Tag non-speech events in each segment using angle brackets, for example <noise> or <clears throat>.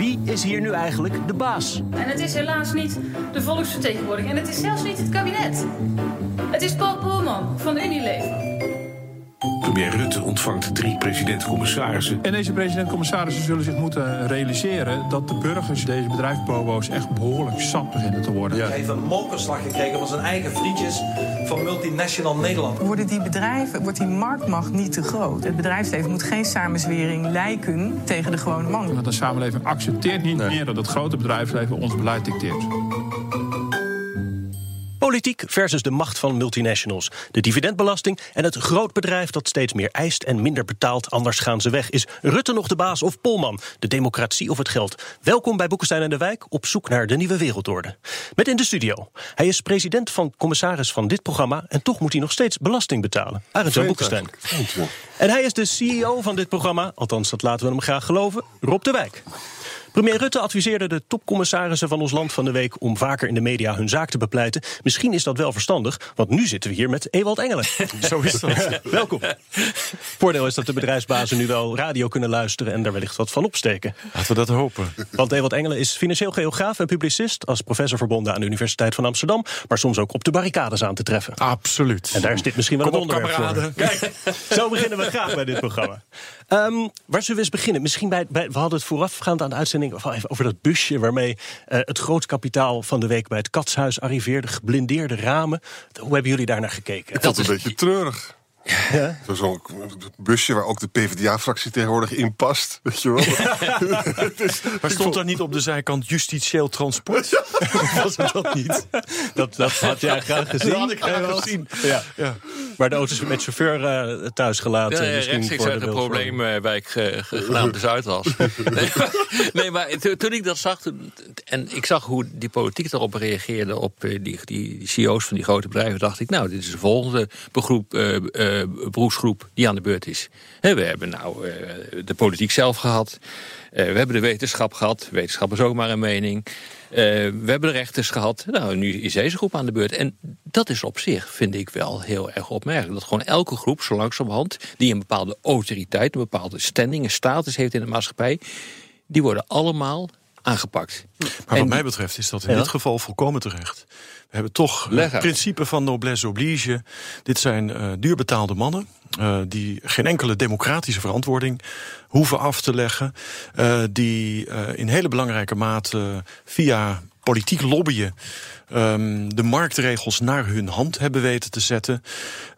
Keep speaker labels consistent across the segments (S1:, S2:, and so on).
S1: Wie is hier nu eigenlijk de baas?
S2: En het is helaas niet de volksvertegenwoordiger. En het is zelfs niet het kabinet. Het is Paul Polman van Unilever.
S3: Premier Rutte ontvangt drie president-commissarissen.
S4: En deze president-commissarissen zullen zich moeten realiseren dat de burgers deze bedrijfsbobo's echt behoorlijk sap beginnen te worden.
S5: Hij heeft een mokerslag gekregen van zijn eigen vriendjes van multinational Nederland.
S6: Worden die bedrijven, wordt die marktmacht niet te groot? Het bedrijfsleven moet geen samenzwering lijken tegen de gewone man.
S4: Want de samenleving accepteert niet meer dat het grote bedrijfsleven ons beleid dicteert.
S1: Politiek versus de macht van multinationals. De dividendbelasting en het grootbedrijf dat steeds meer eist en minder betaalt, anders gaan ze weg. Is Rutte nog de baas of Polman? De democratie of het geld? Welkom bij Boekenstein en de Wijk op zoek naar de nieuwe wereldorde. Met in de studio. Hij is president van commissaris van dit programma en toch moet hij nog steeds belasting betalen. Arend Jan Boekenstein. En hij is de CEO van dit programma, althans dat laten we hem graag geloven, Rob de Wijk. Premier Rutte adviseerde de topcommissarissen van ons land van de week om vaker in de media hun zaak te bepleiten. Misschien is dat wel verstandig, want nu zitten we hier met Ewald Engelen. <laughs>
S7: Zo is dat.
S1: Welkom. Voordeel is dat de bedrijfsbazen nu wel radio kunnen luisteren en daar wellicht wat van opsteken.
S7: Laten we dat hopen.
S1: Want Ewald Engelen is financieel geograaf en publicist, als professor verbonden aan de Universiteit van Amsterdam, maar soms ook op de barricades aan te treffen.
S7: Absoluut.
S1: En daar is dit misschien wel
S7: Kom
S1: een
S7: op,
S1: onderwerp voor.
S7: kameraden.
S1: Kijk, zo beginnen we graag bij dit programma. Ehm, waar zullen we eens beginnen? Misschien bij, bij we hadden het voorafgaand aan de uitzending even over dat busje waarmee eh, het grootkapitaal van de week bij het katshuis arriveerde, geblindeerde ramen. Hoe hebben jullie daar naar gekeken?
S8: Ik vond het een beetje treurig.
S1: Ja?
S8: Zo- Zo'n busje waar ook de PvdA-fractie tegenwoordig in past. Weet je wel? <laughs> Het is-
S7: Maar stond daar niet op de zijkant justitieel transport? <laughs> Was het dat niet?
S1: Dat, dat had jij graag gezien.
S7: Dat had ik graag gezien.
S1: Ja.
S7: Ja.
S1: Maar de auto's met chauffeur eh, thuis gelaten.
S9: Ja, rechtstreeks uit
S1: de
S9: een
S1: beeldvorming.
S9: probleemwijk ge- genaamd de Zuidas. nee, maar, nee, maar to- toen ik dat zag, toen- en ik zag hoe die politiek daarop reageerde, op eh, die, die, die CEO's van die grote bedrijven, dacht ik, nou, dit is de volgende begroep, eh, beroepsgroep die aan de beurt is. We hebben nou eh, de politiek zelf gehad, eh, we hebben de wetenschap gehad, wetenschap is ook maar een mening. Eh, we hebben de rechters gehad. Nou, nu is deze groep aan de beurt. En dat is op zich, vind ik wel heel erg opmerkelijk. Dat gewoon elke groep, zo langzamerhand, die een bepaalde autoriteit, een bepaalde standing, een status heeft in de maatschappij, die worden allemaal aangepakt.
S7: Maar wat mij betreft is dat in
S1: Ja.
S7: dit geval volkomen terecht. We hebben toch het
S9: uit.
S7: principe van noblesse oblige. Dit zijn eh, duurbetaalde mannen eh, die geen enkele democratische verantwoording hoeven af te leggen. eh, die eh, in hele belangrijke mate via politiek lobbyen ehm, de marktregels naar hun hand hebben weten te zetten.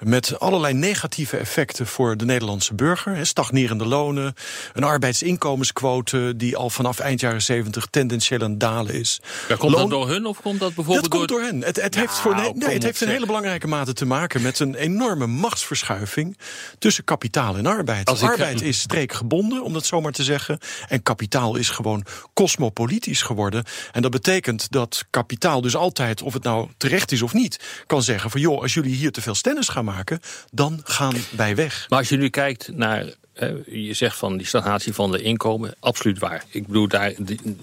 S7: Met allerlei negatieve effecten voor de Nederlandse burger. Stagnerende lonen, een arbeidsinkomensquote die al vanaf eind jaren 70 tendenzieel aan het dalen is.
S9: Ja, komt
S7: Loon-
S9: dat door hun of komt dat
S7: dat
S9: bijvoorbeeld
S7: komt
S9: door...
S7: hen. Het, het heeft, voor, nee, het heeft een
S9: zeg.
S7: hele belangrijke mate te maken met een enorme machtsverschuiving tussen kapitaal en arbeid.
S9: Als ik-
S7: arbeid is streekgebonden, om dat zo maar te zeggen. En kapitaal is gewoon cosmopolitisch geworden. En dat betekent dat kapitaal dus altijd, of het nou terecht is of niet, kan zeggen van joh, als jullie hier te veel stennis gaan maken, dan gaan wij weg.
S9: Maar als je nu kijkt naar, je zegt van die stagnatie van de inkomen, absoluut waar. Ik bedoel, daar,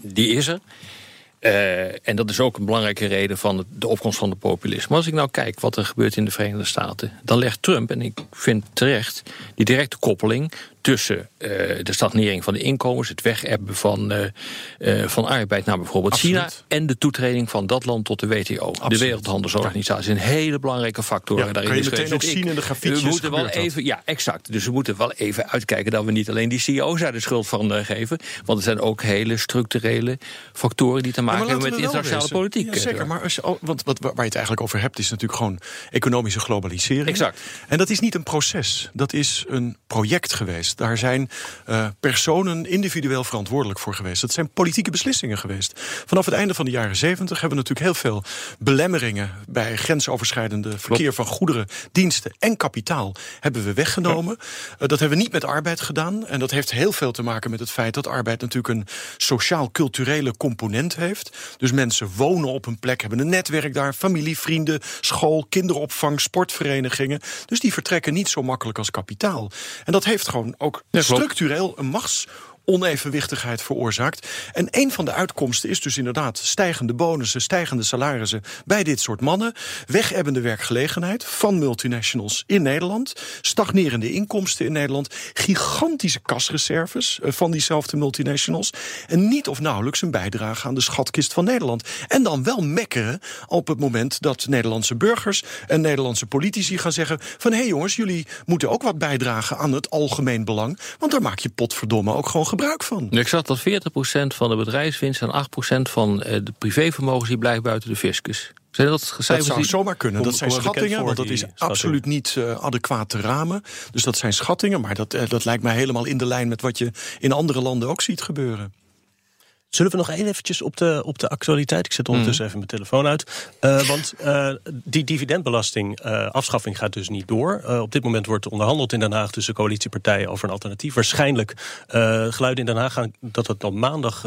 S9: die, is er. Eh, en dat is ook een belangrijke reden van de, opkomst van de populisme. Maar als ik nou kijk wat er gebeurt in de Verenigde Staten, dan legt Trump, en ik vind terecht, die directe koppeling tussen eh, de stagnering van de inkomens, het wegebben van, eh, eh, van arbeid naar bijvoorbeeld
S7: Absoluut.
S9: China en de toetreding van dat land tot de WTO, de. Wereldhandelsorganisatie. Een hele belangrijke factor
S7: Ja,
S9: daarin
S7: kan je
S9: is
S7: meteen ook
S9: Dus
S7: zien in de grafiekjes
S9: We moeten wel even, ja, exact. Dus we moeten wel even uitkijken dat we niet alleen die CEO's daar de schuld van geven. Want er zijn ook hele structurele factoren die te maken
S7: Ja,
S9: hebben met internationale
S7: wezen.
S9: politiek.
S7: Ja, zeker, maar als je, al- want wat, waar je het eigenlijk over hebt, is natuurlijk gewoon economische globalisering.
S9: Exact.
S7: En dat is niet een proces, dat is een project geweest. Daar zijn uh, personen individueel verantwoordelijk voor geweest. Dat zijn politieke beslissingen geweest. Vanaf het einde van de jaren 70 hebben we natuurlijk heel veel belemmeringen bij grensoverschrijdende verkeer van goederen, diensten en kapitaal hebben we weggenomen. Uh, dat hebben we niet met arbeid gedaan. En dat heeft heel veel te maken met het feit dat arbeid natuurlijk een sociaal-culturele component heeft. Dus mensen wonen op een plek, hebben een netwerk daar, familie, vrienden, school, kinderopvang, sportverenigingen. Dus die vertrekken niet zo makkelijk als kapitaal. En dat heeft gewoon ook structureel een machts onevenwichtigheid veroorzaakt. En een van de uitkomsten is dus inderdaad stijgende bonussen, stijgende salarissen bij dit soort mannen, wegebbende werkgelegenheid van multinationals in Nederland, stagnerende inkomsten in Nederland, gigantische kasreserves eh, van diezelfde multinationals. En niet of nauwelijks een bijdrage aan de schatkist van Nederland. En dan wel mekkeren op het moment dat Nederlandse burgers en Nederlandse politici gaan zeggen van hé hey jongens, jullie moeten ook wat bijdragen aan het algemeen belang, want daar maak je potverdomme ook gewoon gebruik van.
S9: Ik zag dat 40% van de bedrijfswinst en 8% van eh, de privévermogens die blijft buiten de fiscus.
S7: Zijn dat, dat zou zomaar kunnen. dat zijn schattingen, want dat is absoluut niet uh, adequaat te ramen. Dus dat zijn schattingen, maar dat, uh, dat lijkt mij helemaal in de lijn met wat je in andere landen ook ziet gebeuren.
S1: Zullen we nog eventjes op de, op de actualiteit? Ik zet ondertussen mm. even mijn telefoon uit. Uh, want uh, die dividendbelasting uh, afschaffing gaat dus niet door. op dit moment wordt onderhandeld in Den Haag tussen coalitiepartijen over een alternatief. Waarschijnlijk geluiden in Den Haag gaan dat het dan maandag,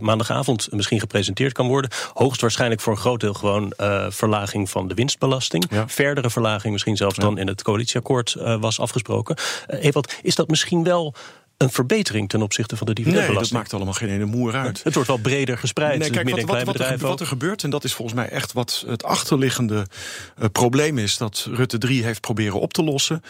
S1: maandagavond misschien gepresenteerd kan worden. Hoogstwaarschijnlijk voor een groot deel gewoon verlaging van de winstbelasting. Ja. Verdere verlaging misschien zelfs ja. dan in het coalitieakkoord was afgesproken. Ewald, is dat misschien wel een verbetering ten opzichte van de dividendbelasting.
S7: Nee, dat maakt allemaal geen ene moer uit.
S1: Het wordt wel breder gespreid.
S7: Nee, kijk, wat, wat, wat, er, wat, er, gebeurt, en dat is volgens mij echt wat het achterliggende uh, probleem is... dat Rutte 3 heeft proberen op te lossen.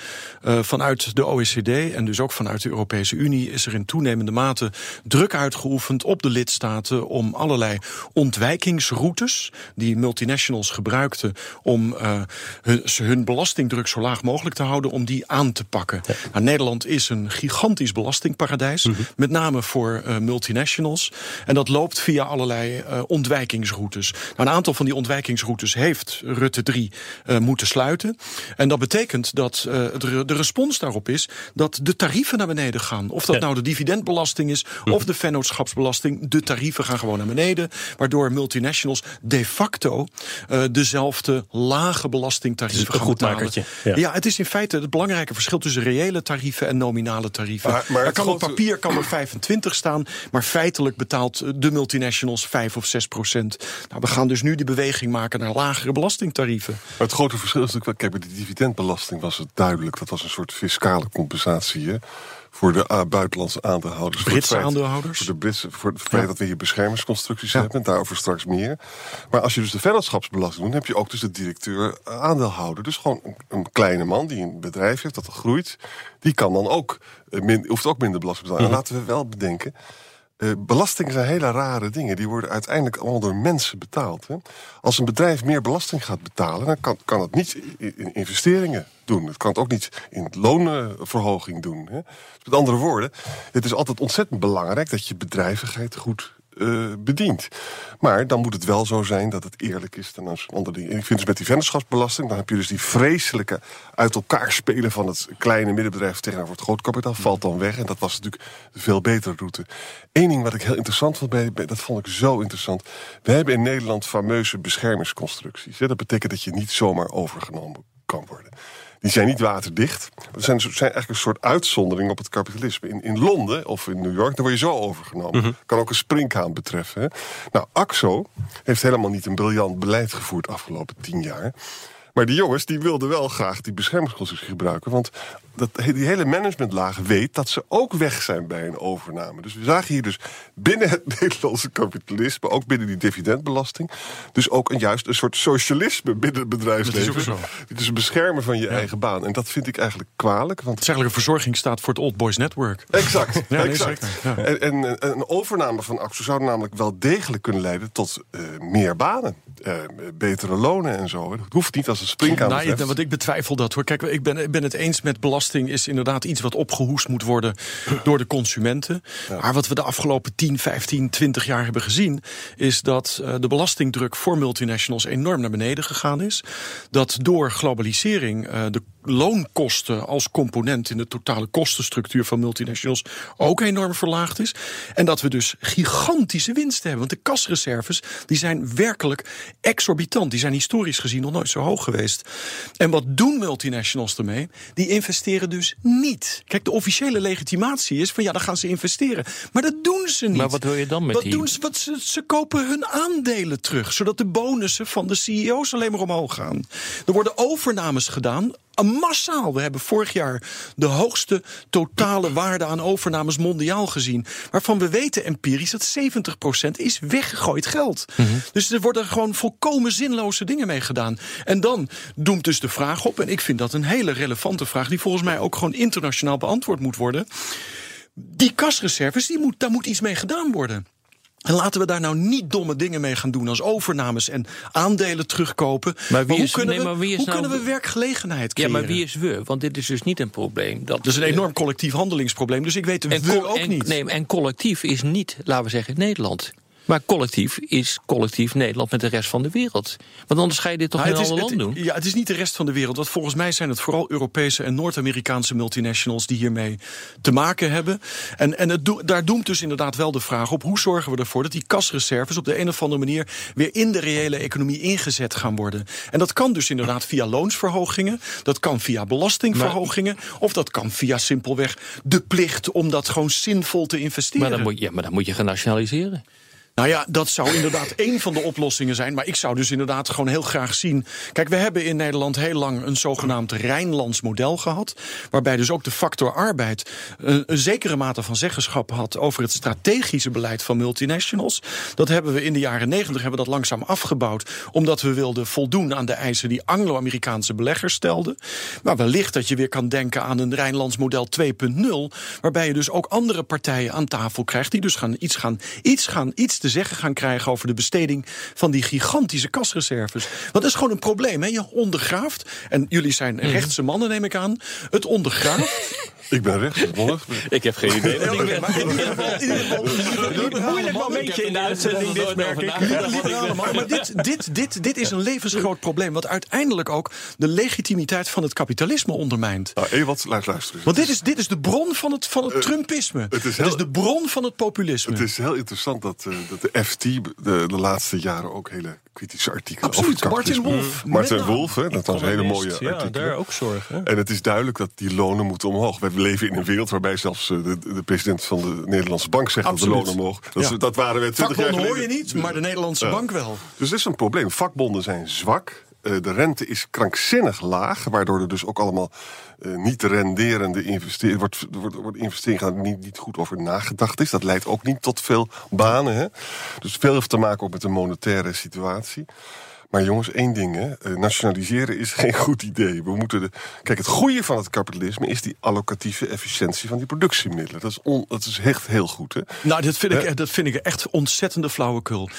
S7: Uh, vanuit de OECD en dus ook vanuit de Europese Unie... is er in toenemende mate druk uitgeoefend op de lidstaten... om allerlei ontwijkingsroutes die multinationals gebruikten... om uh, hun, hun, belastingdruk zo laag mogelijk te houden... om die aan te pakken. Ja. Nou, Nederland is een gigantisch belasting belastingparadijs. Mhm. Met name voor uh, multinationals. En dat loopt via allerlei uh, ontwijkingsroutes. Nou, een aantal van die ontwijkingsroutes heeft Rutte 3 uh, moeten sluiten. En dat betekent dat de, de, respons daarop is dat de tarieven naar beneden gaan. Of dat ja. nou de dividendbelasting is mhm. of de vennootschapsbelasting. De tarieven gaan gewoon naar beneden. Waardoor multinationals de facto dezelfde lage belastingtarieven
S1: dus
S7: gaan betalen.
S1: Ja.
S7: ja. het is in feite het belangrijke verschil tussen reële tarieven en nominale tarieven. Maar, maar kan op papier kan er 25 staan, maar feitelijk betaalt de multinationals 5 of 6 procent. Nou, we gaan dus nu die beweging maken naar lagere belastingtarieven.
S8: Maar het grote verschil is natuurlijk, kijk, bij de dividendbelasting was het duidelijk. Dat was een soort fiscale compensatie. Hè? Voor de buitenlandse aandeelhouders.
S7: Britse aandeelhouders?
S8: Voor, de Britse, voor het feit dat we hier beschermingsconstructies ja. hebben. Daarover straks meer. Maar als je dus de vennootschapsbelasting doet... heb je ook dus de directeur aandeelhouder. Dus gewoon een, een, kleine man die een bedrijf heeft dat groeit... die kan dan ook, min, hoeft ook minder belasting te betalen. Mm Laten we wel bedenken... Uh, belastingen zijn hele rare dingen. Die worden uiteindelijk allemaal door mensen betaald. Hè? Als een bedrijf meer belasting gaat betalen, dan kan, kan het niet in investeringen doen. Het kan het ook niet in loonverhoging doen. Hè? Met andere woorden, het is altijd ontzettend belangrijk dat je bedrijvigheid goed uh, bedient. Maar dan moet het wel zo zijn dat het eerlijk is ten andere dingen. En ik vind dus met die vennootschapsbelasting, dan heb je dus die vreselijke uit elkaar spelen van het kleine middenbedrijf tegenover het groot kapitaal, valt dan weg. En dat was natuurlijk de veel betere route. Eén ding wat ik heel interessant vond, dat vond ik zo interessant. We hebben in Nederland fameuze beschermingsconstructies. Dat betekent dat je niet zomaar overgenomen kan worden die zijn niet waterdicht. Dat zijn, zijn eigenlijk een soort uitzondering op het kapitalisme. In, in Londen of in New York, daar word je zo overgenomen. Mm Kan ook een springhaan betreffen. Hè? Nou, AXO heeft helemaal niet een briljant beleid gevoerd de afgelopen tien jaar. Maar die jongens die wilden wel graag die beschermingsconstructie gebruiken. Want dat, die hele managementlaag weet dat ze ook weg zijn bij een overname. Dus we zagen hier dus binnen het <laughs> Nederlandse kapitalisme, ook binnen die dividendbelasting, dus ook een, juist een soort socialisme binnen het bedrijfsleven. Dat is ook zo. Het is beschermen van je eigen baan. En dat vind ik eigenlijk kwalijk. Want
S7: het is eigenlijk een verzorgingsstaat voor het Old Boys Network.
S8: Exact. <laughs>
S7: ja,
S8: exact. Ja. En, en, een overname van AXO zou namelijk wel degelijk kunnen leiden tot uh, meer banen. Uh, betere lonen en zo. Het hoeft niet als
S7: Nou, wat ik betwijfel dat hoor. Kijk, ik ben, ik ben het eens met belasting is inderdaad iets wat opgehoest moet worden <clears throat> door de consumenten. Maar wat we de afgelopen 10, 15, 20 jaar hebben gezien, is dat uh, de belastingdruk voor multinationals enorm naar beneden gegaan is. Dat door globalisering uh, de loonkosten als component in de totale kostenstructuur van multinationals ook enorm verlaagd is. En dat we dus gigantische winsten hebben. Want de kasreserves die zijn werkelijk exorbitant. Die zijn historisch gezien nog nooit zo hoog geweest. En wat doen multinationals ermee? Die investeren dus niet. Kijk, de officiële legitimatie is van ja, dan gaan ze investeren. Maar dat doen ze niet.
S9: Maar wat wil je dan met
S7: wat
S9: die-
S7: Doen ze, wat ze, ze kopen hun aandelen terug, zodat de bonussen van de CEO's alleen maar omhoog gaan. Er worden overnames gedaan. Massaal. We hebben vorig jaar de hoogste totale waarde aan overnames mondiaal gezien. Waarvan we weten empirisch dat 70% is weggegooid geld. Dus er worden gewoon volkomen zinloze dingen mee gedaan. En dan doemt dus de vraag op, en ik vind dat een hele relevante vraag, die volgens mij ook gewoon internationaal beantwoord moet worden. Die kasreserves, die moet, daar moet iets mee gedaan worden. En laten we daar nou niet domme dingen mee gaan doen als overnames en aandelen terugkopen.
S9: Maar wie
S7: hoe
S9: is-
S7: kunnen,
S9: nee,
S7: we,
S9: maar
S7: hoe
S9: nou-
S7: kunnen we werkgelegenheid
S9: Ja,
S7: creëren?
S9: maar wie is we? Want dit is dus niet een probleem. Dat,
S7: is een enorm collectief handelingsprobleem, dus ik weet
S9: en,
S7: we ook
S9: en-
S7: niet.
S9: Nee, en collectief is niet, laten we zeggen, Nederland. Maar collectief is collectief Nederland met de rest van de wereld. Want anders ga je dit toch
S7: Nou,
S9: in alle landen doen?
S7: Ja, het is niet de rest van de wereld. Want volgens mij zijn het vooral Europese en Noord-Amerikaanse multinationals die hiermee te maken hebben. En, en het daar doemt dus inderdaad wel de vraag op: hoe zorgen we ervoor dat die kasreserves op de een of andere manier weer in de reële economie ingezet gaan worden? En dat kan dus inderdaad via loonsverhogingen, dat kan via belastingverhogingen, of dat kan via simpelweg de plicht om dat gewoon zinvol te investeren.
S9: Maar dan moet, je- ja, maar dan moet je gaan nationaliseren.
S7: Nou ja, dat zou inderdaad <laughs> één van de oplossingen zijn. Maar ik zou dus inderdaad gewoon heel graag zien. Kijk, we hebben in Nederland heel lang een zogenaamd Rijnlands model gehad. Waarbij dus ook de factor arbeid een, een zekere mate van zeggenschap had over het strategische beleid van multinationals. Dat hebben we in de jaren negentig hebben dat langzaam afgebouwd. Omdat we wilden voldoen aan de eisen die Anglo-Amerikaanse beleggers stelden. Maar wellicht dat je weer kan denken aan een Rijnlands model 2.0. Waarbij je dus ook andere partijen aan tafel krijgt. Die dus gaan iets, gaan, iets, gaan, iets te zeggen gaan krijgen over de besteding van die gigantische kasreserves. Want dat is gewoon een probleem. Hè? Je ondergraaft. En jullie zijn rechtse mannen, neem ik aan. Het ondergraaft. <laughs>
S8: Ik ben rechts.
S9: Ik heb geen idee wat ik ben.
S7: Maar in ieder geval, in ieder geval
S9: Moeilijk momentje in de uitzending, dit merk ik.
S7: Liberale man, maar dit, dit, dit, dit is een levensgroot probleem. Wat uiteindelijk ook de legitimiteit van het kapitalisme ondermijnt.
S8: Nou, Ewald, luister, luister. eens.
S7: Want dit is, dit is de bron van het, van het Trumpisme.
S8: het is
S7: Het is de bron van het populisme.
S8: Het is heel interessant dat, eh, dat de FT de, de laatste jaren ook hele kritische artikelen
S7: Absoluut,
S8: over het
S7: Martin Wolf.
S8: Martin. Wolf, hè, dat was een hele mooie
S1: Ja,
S8: artikelen.
S1: daar ook zorgen.
S8: En het is duidelijk dat die lonen moeten omhoog. We leven in een wereld waarbij zelfs eh, de, de president van de Nederlandse bank zegt dat de lonen omhoog. Dat,
S7: Ja.
S8: dat waren we 20 jaar
S7: Vakbonden
S8: geleden.
S7: hoor je niet, maar de Nederlandse
S8: Ja.
S7: bank wel.
S8: Dus dat is een probleem. Vakbonden zijn zwak. Eh, de rente is krankzinnig laag, waardoor er dus ook allemaal eh, niet renderende investeringen, wordt, wordt, wordt investeringen niet, niet goed over nagedacht is. Dat leidt ook niet tot veel banen. Hè? Dus veel heeft te maken ook met de monetaire situatie. Maar jongens, één ding, hè. Eh, nationaliseren is <laughs> geen goed idee. We moeten de... Kijk, het goede van het kapitalisme is die allocatieve efficiëntie van die productiemiddelen. Dat is, on... dat is echt heel goed. Hè?
S7: Nou, dat vind, ik, echt- dat vind ik echt ontzettende flauwekul. 30%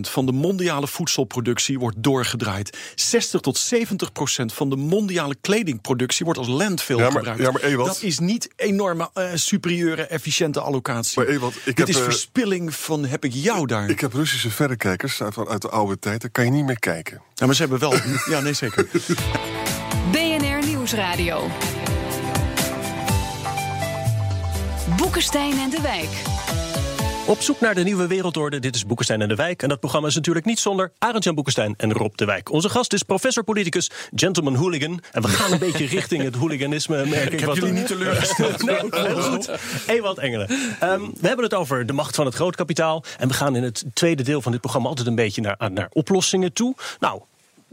S7: van de mondiale voedselproductie wordt doorgedraaid. 60 tot 70% van de mondiale kledingproductie wordt als landfill
S8: Ja, maar-
S7: gebruikt.
S8: ja, maar Ewald-
S7: dat is niet enorme, eh, superieure, efficiënte allocatie.
S8: Maar Ewald, ik
S7: Dit
S8: heb,
S7: is
S8: eh,
S7: verspilling van heb ik jou daar.
S8: Ik heb Russische verrekijkers uit, uit de oude tijd. Kan je niet meer kijken.
S7: Ja, maar ze hebben wel. ja, nee, zeker. <laughs>
S10: BNR Nieuwsradio. Boekenstein en de Wijk.
S1: Op zoek naar de nieuwe wereldorde. Dit is Boekenstein en de Wijk. En dat programma is natuurlijk niet zonder Arend-Jan Boekenstein en Rob de Wijk. Onze gast is professor politicus Gentleman Hooligan. En we gaan een beetje richting het hooliganisme, <laughs> merk ik.
S7: Ik heb
S1: wat
S7: jullie niet teleurgesteld. <laughs>
S1: Nee, heel goed. Ewald Engelen. Ehm, we hebben het over de macht van het grootkapitaal. En we gaan in het tweede deel van dit programma altijd een beetje naar, naar oplossingen toe. Nou.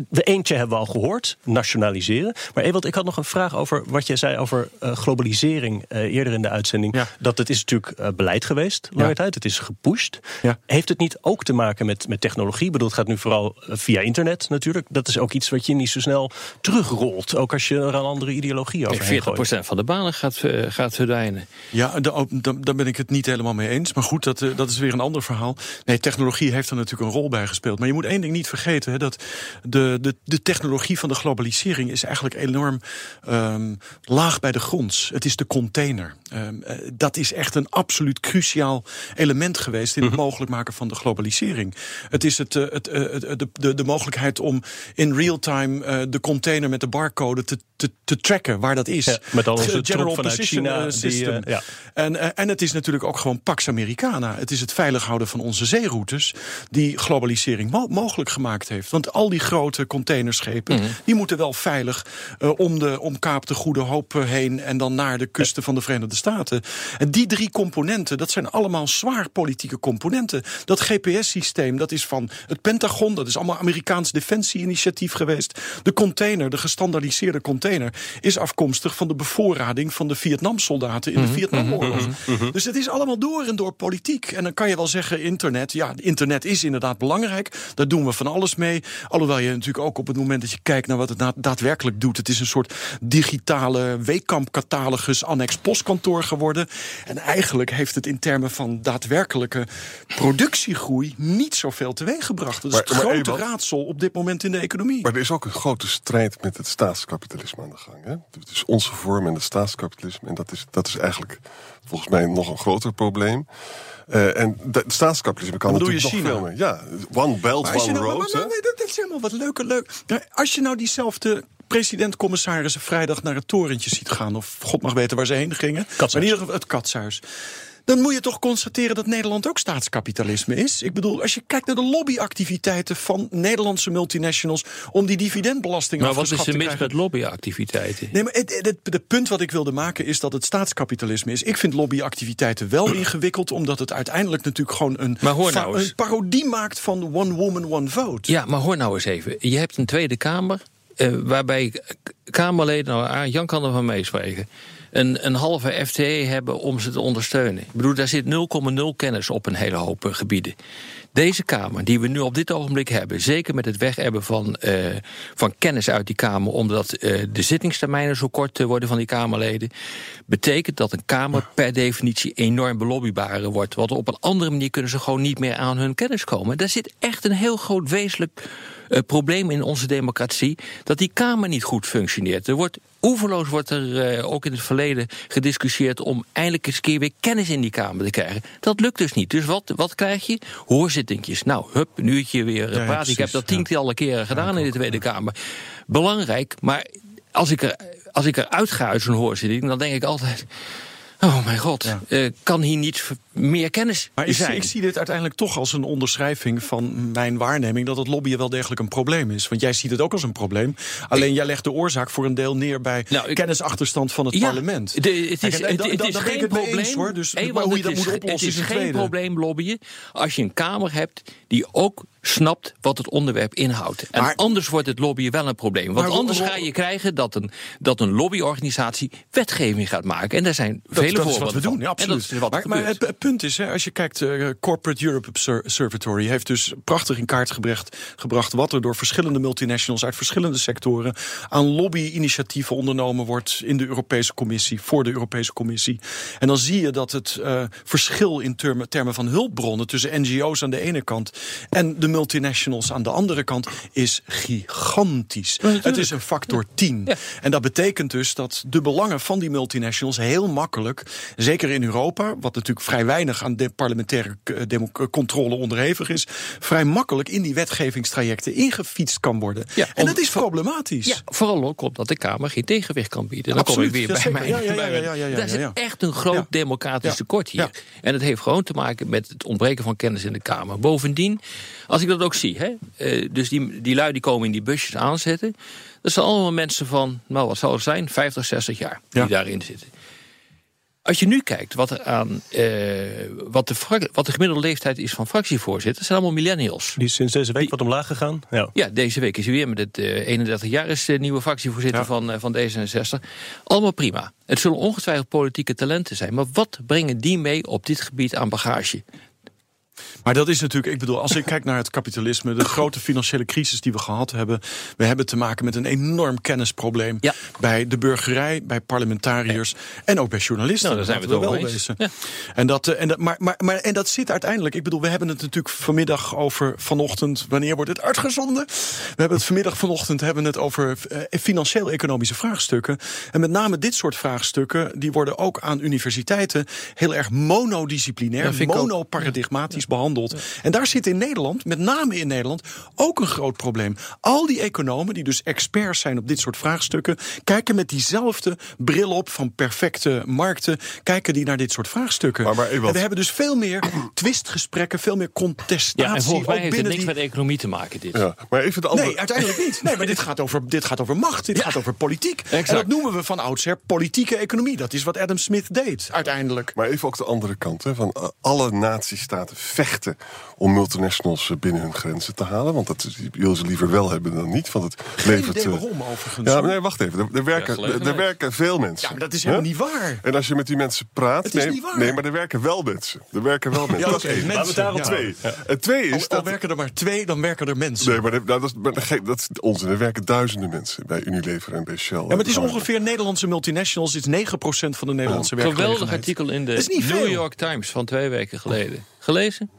S1: De eentje hebben we al gehoord, nationaliseren. Maar Ewald, ik had nog een vraag over wat jij zei over eh, globalisering eh, eerder in de uitzending.
S7: Ja.
S1: Dat het is natuurlijk eh, beleid geweest, lange
S7: Ja.
S1: tijd. Het is gepusht.
S7: Ja.
S1: Heeft het niet ook te maken met, met technologie? Ik bedoel, het gaat nu vooral via internet natuurlijk. Dat is ook iets wat je niet zo snel terugrolt. Ook als je er een andere ideologie over
S9: Nee, 40% van de banen gaat, gaat verdwijnen.
S7: Ja, daar ben ik het niet helemaal mee eens. Maar goed, dat, dat is weer een ander verhaal. Nee, technologie heeft er natuurlijk een rol bij gespeeld. Maar je moet één ding niet vergeten: hè, dat de de, de, de technologie van de globalisering is eigenlijk enorm ehm, laag bij de gronds. Het is de container. Ehm, eh, dat is echt een absoluut cruciaal element geweest in het
S1: Mhm.
S7: mogelijk maken van de globalisering. Het is het, eh, het, eh, het, de, de, de mogelijkheid om in real time de container met de barcode te, te, te tracken waar dat is.
S1: Ja, met al onze
S7: General
S1: vanuit China, die,
S7: System.
S1: ja.
S7: En, en het is natuurlijk ook gewoon Pax Americana. Het is het veilig houden van onze zeeroutes die globalisering mo- mogelijk gemaakt heeft. Want al die grote containerschepen,
S1: Mhm.
S7: die moeten wel veilig eh, om, de, om Kaap de Goede Hoop eh, heen en dan naar de kusten van de Verenigde Staten. En die drie componenten, dat zijn allemaal zwaar politieke componenten. Dat GPS-systeem, dat is van het Pentagon, dat is allemaal Amerikaans defensie-initiatief geweest. De container, de gestandaardiseerde container, is afkomstig van de bevoorrading van de Vietnam-soldaten in de
S1: Mhm,
S7: Vietnamoorlog.
S1: mhm.
S7: Dus het is allemaal door en door politiek. En dan kan je wel zeggen, internet, ja, internet is inderdaad belangrijk. Daar doen we van alles mee. Alhoewel je natuurlijk ook op het moment dat je kijkt naar wat het daadwerkelijk doet. Het is een soort digitale weekkampcatalogus annex postkantoor geworden. En eigenlijk heeft het in termen van daadwerkelijke productiegroei niet zoveel teweeggebracht. Dat is
S8: Maar-
S7: het
S8: maar
S7: grote raadsel op dit moment in de economie.
S8: Maar er is ook een grote strijd met het staatskapitalisme aan de gang. Hè? Het is onze vorm en het staatskapitalisme. En dat is, dat is eigenlijk volgens mij nog een groter probleem. Eh, en de, het staatskapitalisme kan natuurlijk
S7: je
S8: nog
S7: China?
S8: veel meer. Ja, one belt,
S7: Maar
S8: one
S7: nou-
S8: road.
S7: maar- nee, dat is helemaal wat leuk. Leuk. Nou, Als je nou diezelfde president-commissarissen vrijdag naar het torentje ziet gaan, of god mag weten waar ze heen gingen, maar in ieder geval het katshuis. Dan moet je toch constateren dat Nederland ook staatskapitalisme is. Ik bedoel, als je kijkt naar de lobbyactiviteiten van Nederlandse multinationals om die dividendbelasting
S9: Maar wat is er mis met lobbyactiviteiten?
S7: Nee, maar het, het, het punt wat ik wilde maken is dat het staatskapitalisme is. Ik vind lobbyactiviteiten wel <clears throat> ingewikkeld, omdat het uiteindelijk natuurlijk gewoon een,
S9: nou
S7: een parodie maakt van one woman, one vote.
S9: Ja, maar hoor nou eens even. Je hebt een Tweede Kamer eh, waarbij Kamerleden, nou, Jan kan ervan meespreken, een, een halve FTE hebben om ze te ondersteunen. Ik bedoel, daar zit 0,0 kennis op een hele hoop eh, gebieden. Deze Kamer, die we nu op dit ogenblik hebben, zeker met het weghebben van, eh, van kennis uit die Kamer, omdat eh, de zittingstermijnen zo kort eh, worden van die Kamerleden, betekent dat een Kamer per definitie enorm belobbybaar wordt. Want op een andere manier kunnen ze gewoon niet meer aan hun kennis komen. Daar zit echt een heel groot wezenlijk probleem in onze democratie dat die Kamer niet goed functioneert. Er wordt oeverloos wordt er ook in het verleden gediscussieerd om eindelijk eens een keer weer kennis in die Kamer te krijgen. Dat lukt dus niet. Dus wat, wat krijg je? Nou, hup, een uurtje weer eh,
S7: Ja,
S9: praten. ik heb dat tientallen keren gedaan in de Tweede Kamer. Belangrijk, maar als ik, er, als ik eruit ga uit zo'n hoorzitting, dan denk ik altijd. Oh mijn god, eh, kan hier niet meer kennis
S7: Maar ik, zie-
S9: zijn?
S7: ik zie dit uiteindelijk toch als een onderschrijving van mijn waarneming dat het lobbyen wel degelijk een probleem is. Want jij ziet het ook als een probleem. Alleen jij legt de oorzaak voor een deel neer bij kennisachterstand van het
S9: Ja,
S7: parlement.
S9: de- het is,
S7: en
S9: het, het is geen
S7: het
S9: probleem.
S7: eens, hoor. Dus, maar hoe je
S9: het
S7: dat
S9: is,
S7: moet oplossen
S9: Het
S7: is
S9: is
S7: een
S9: geen
S7: tweede.
S9: probleem lobbyen als je een Kamer hebt die ook snapt wat het onderwerp inhoudt. En anders wordt het lobbyen wel een probleem. Want
S7: Maar-
S9: anders ga je krijgen dat een, dat een lobbyorganisatie wetgeving gaat maken. En daar zijn
S7: Dat,
S9: vele
S7: dat is wat we doen, ja, absoluut.
S9: dat is wat
S7: maar het, het punt is, hè, als je kijkt, eh, Corporate Europe Obser- Observatory heeft dus prachtig in kaart gebracht, gebracht wat er door verschillende multinationals uit verschillende sectoren aan lobby-initiatieven ondernomen wordt in de Europese Commissie, voor de Europese Commissie. En dan zie je dat het eh, verschil in termen, termen van hulpbronnen tussen NGO's aan de ene kant en de multinationals aan de andere kant is gigantisch. het is een factor 10. En dat betekent dus dat de belangen van die multinationals heel makkelijk, zeker in Europa, wat natuurlijk vrij weinig aan de parlementaire eh, controle onderhevig is, vrij makkelijk in die wetgevingstrajecten ingefietst kan worden. en dat is problematisch.
S9: Ja, vooral ook omdat de Kamer geen tegenwicht kan bieden. Dan
S7: Absoluut,
S9: kom ik weer bij mijn...
S7: Ja,
S9: Daar zit echt een groot democratisch tekort hier. En het heeft gewoon te maken met het ontbreken van kennis in de Kamer. Bovendien, als ik dat ook zie, hè, eh, dus die, die lui die komen in die busjes aanzetten. Dat zijn allemaal mensen van, nou wat zal het zijn, 50, 60 jaar die daarin zitten. Als je nu kijkt wat, er aan, eh, wat, de wat de gemiddelde leeftijd is van fractievoorzitters, zijn allemaal millennials.
S1: Die is sinds deze week wat omlaag gegaan. Ja.
S9: Ja, deze week is hij weer met het eh, 31 jaar is de nieuwe fractievoorzitter van, eh, van D66. Allemaal prima. Het zullen ongetwijfeld politieke talenten zijn. Maar wat brengen die mee op dit gebied aan bagage?
S7: Maar dat is natuurlijk, ik bedoel, als ik kijk naar het kapitalisme, de grote financiële crisis die we gehad hebben, we hebben te maken met een enorm kennisprobleem bij de burgerij, bij parlementariërs en ook bij journalisten.
S9: Nou, daar zijn we het
S7: wel
S9: eens.
S7: En dat, eh, en dat, maar, maar, maar, en dat zit uiteindelijk, ik bedoel, we hebben het natuurlijk vanmiddag over vanochtend, wanneer wordt het uitgezonden? We hebben het vanmiddag vanochtend hebben we het over eh, financieel-economische vraagstukken. En met name dit soort vraagstukken, die worden ook aan universiteiten heel erg monodisciplinair,
S9: Ja,
S7: behandeld. En daar zit in Nederland, met name in Nederland, ook een groot probleem. Al die economen, die dus experts zijn op dit soort vraagstukken, kijken met diezelfde bril op van perfecte markten, kijken die naar dit soort vraagstukken.
S8: Maar- maar, Ewald-
S7: en we hebben dus veel meer <clears throat> twistgesprekken, veel meer contestatie.
S9: Ja, en volgens mij
S7: ook
S9: heeft het niks
S7: die...
S9: met economie te maken, dit.
S8: Ja, maar even de andere...
S7: Nee, uiteindelijk niet. Nee, maar dit gaat over, dit gaat over macht, dit gaat over politiek. En dat noemen we van oudsher politieke economie. Dat is wat Adam Smith deed, uiteindelijk.
S8: Maar even ook de andere kant. Hè, van, eh, alle natiestaten vechten om multinationals binnen hun grenzen te halen. Want dat is- willen ze liever wel hebben dan niet. Want het
S7: Geen
S8: levert.
S7: idee
S8: eh,
S7: waarom, overigens.
S8: Ja, maar nee, wacht even. Er, er werken, er, werken veel mensen.
S7: Ja, maar dat is helemaal niet waar.
S8: En als je met die mensen praat.
S7: Het is
S8: nee,
S7: niet waar.
S8: nee, maar er werken wel mensen. Er werken wel mensen.
S7: Ja,
S8: dat is één.
S7: mensen.
S8: Laten we het daarop
S7: Ja.
S8: twee. En twee is
S7: Al, al
S8: dat.
S7: werken er maar twee, dan werken er mensen.
S8: Nee, maar, dat, dat, is, maar dat, is onzin. Er werken duizenden mensen bij Unilever en bij Shell.
S7: Ja, maar het is ongeveer Nederlandse multinationals. Het is 9% van de Nederlandse
S9: Geweldig
S7: werkgelegenheid.
S9: artikel in de New. York Times van twee weken geleden. Gelezen?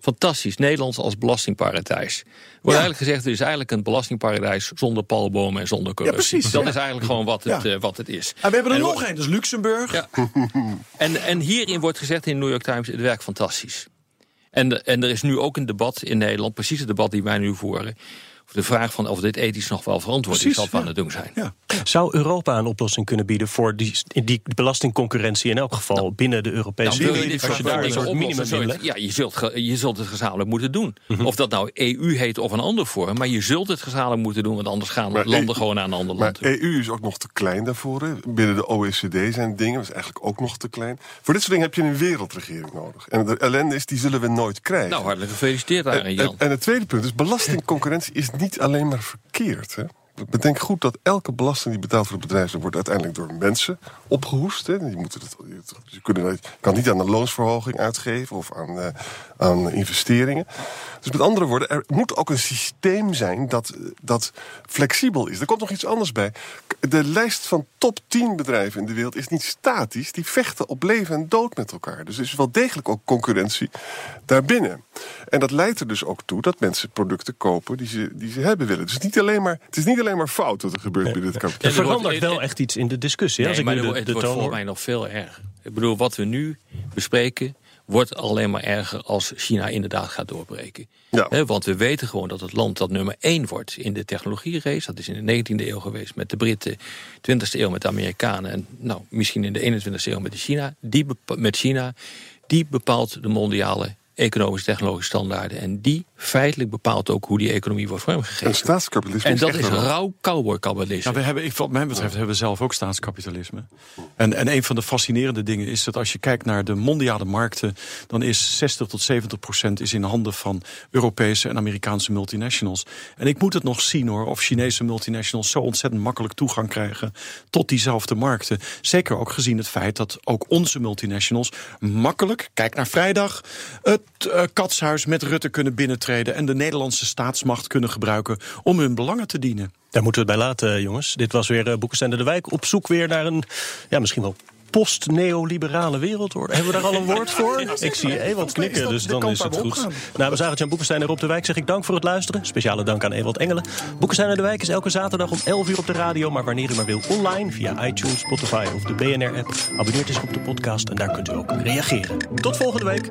S9: Fantastisch. Nederlands als belastingparadijs. Wordt eigenlijk gezegd, het is eigenlijk een belastingparadijs zonder palbomen en zonder corruptie.
S7: precies,
S9: Dat
S7: ja.
S9: is eigenlijk gewoon wat het,
S7: Ja.
S9: eh, wat het is.
S7: En we hebben er
S9: En
S7: nog één, is Luxemburg.
S9: Ja. <laughs> En, en hierin wordt gezegd in de New York Times, het werkt fantastisch. En, de- en er is nu ook een debat in Nederland, precies het debat die wij nu voeren. Of de vraag van of dit ethisch nog wel verantwoord is, zal van
S7: ja.
S9: het doen zijn.
S7: Ja.
S1: Zou Europa een oplossing kunnen bieden voor die, die belastingconcurrentie in elk geval binnen de Europese
S9: Nou,
S1: Unie? Als je daar een soort minimum
S9: ja, je zult, je zult het gezamenlijk moeten doen. Of dat nou EU heet of een ander vorm, maar je zult het gezamenlijk moeten doen, want anders gaan
S8: Maar
S9: landen
S8: EU
S9: gewoon naar een ander
S8: Maar
S9: land. toe.
S8: EU is ook nog te klein daarvoor. hè. Binnen de OECD zijn dingen, dat is eigenlijk ook nog te klein. Voor dit soort dingen heb je een wereldregering nodig. En de ellende is, die zullen we nooit krijgen.
S9: Nou, hartelijk gefeliciteerd daar,
S8: en,
S9: Jan.
S8: en, en het tweede punt is, belastingconcurrentie is niet alleen maar verkeerd. Hè? Bedenk goed dat elke belasting die betaald wordt door bedrijven... wordt uiteindelijk door mensen opgehoest. Hè? Die moeten het, je kunnen, kan niet aan de loonsverhoging uitgeven... of aan, eh, aan investeringen. Dus met andere woorden, er moet ook een systeem zijn... dat, dat flexibel is. Er komt nog iets anders bij. De lijst van top 10 bedrijven in de wereld is niet statisch. Die vechten op leven en dood met elkaar. Dus er is wel degelijk ook concurrentie daarbinnen. En dat leidt er dus ook toe dat mensen producten kopen die ze, die ze hebben willen. Dus niet alleen maar, het is niet alleen maar fout wat er gebeurt binnen het
S1: Er
S8: kapitaal.
S9: er
S1: verandert wel echt iets in de discussie. hè,
S9: Nee,
S1: als ik
S9: maar
S1: nu de,
S9: het wordt volgens
S1: hoor.
S9: mij nog veel erger. Ik bedoel, wat we nu bespreken wordt alleen maar erger als China inderdaad gaat doorbreken.
S8: Ja.
S9: Want we weten gewoon dat het land dat nummer één wordt in de technologierace. Dat is in de 19e eeuw geweest met de Britten, 20e eeuw met de Amerikanen en nou, misschien in de 21e eeuw met, de China. Die met China. Die bepaalt de mondiale economische technologische standaarden. En die feitelijk bepaalt ook hoe die economie wordt
S8: En
S9: vormgegeven.
S8: staatskapitalisme
S9: En
S8: is
S9: dat
S8: echt
S9: is rauw cowboy-kabbalisme.
S7: Ja, we hebben, ik- wat mij betreft hebben we zelf ook staatskapitalisme. En, en een van de fascinerende dingen is dat als je kijkt naar de mondiale markten, dan is 60 tot 70 procent is in handen van Europese en Amerikaanse multinationals. En ik moet het nog zien hoor, of Chinese multinationals zo ontzettend makkelijk toegang krijgen tot diezelfde markten. Zeker ook gezien het feit dat ook onze multinationals makkelijk, kijk naar vrijdag, het eh, katshuis met Rutte kunnen binnentreden en de Nederlandse staatsmacht kunnen gebruiken om hun belangen te dienen.
S1: Daar moeten we het bij laten, jongens. Dit was weer uh, Boekenstein de Wijk op zoek weer naar een, ja, misschien wel post-neoliberale wereldorde. Hebben we daar al een woord voor? <laughs> Ik zie Ewald knikken, dus dan is het goed. Nou, we zagen Jan Boekenstein en Rob de Wijk. Zeg ik dank voor het luisteren. Speciale dank aan Ewald Engelen. Boekenstein en de Wijk is elke zaterdag om 11 uur op de radio. Maar wanneer u maar wil, online via iTunes, Spotify of de BNR-app. Abonneert eens op de podcast en daar kunt u ook reageren. Tot volgende week.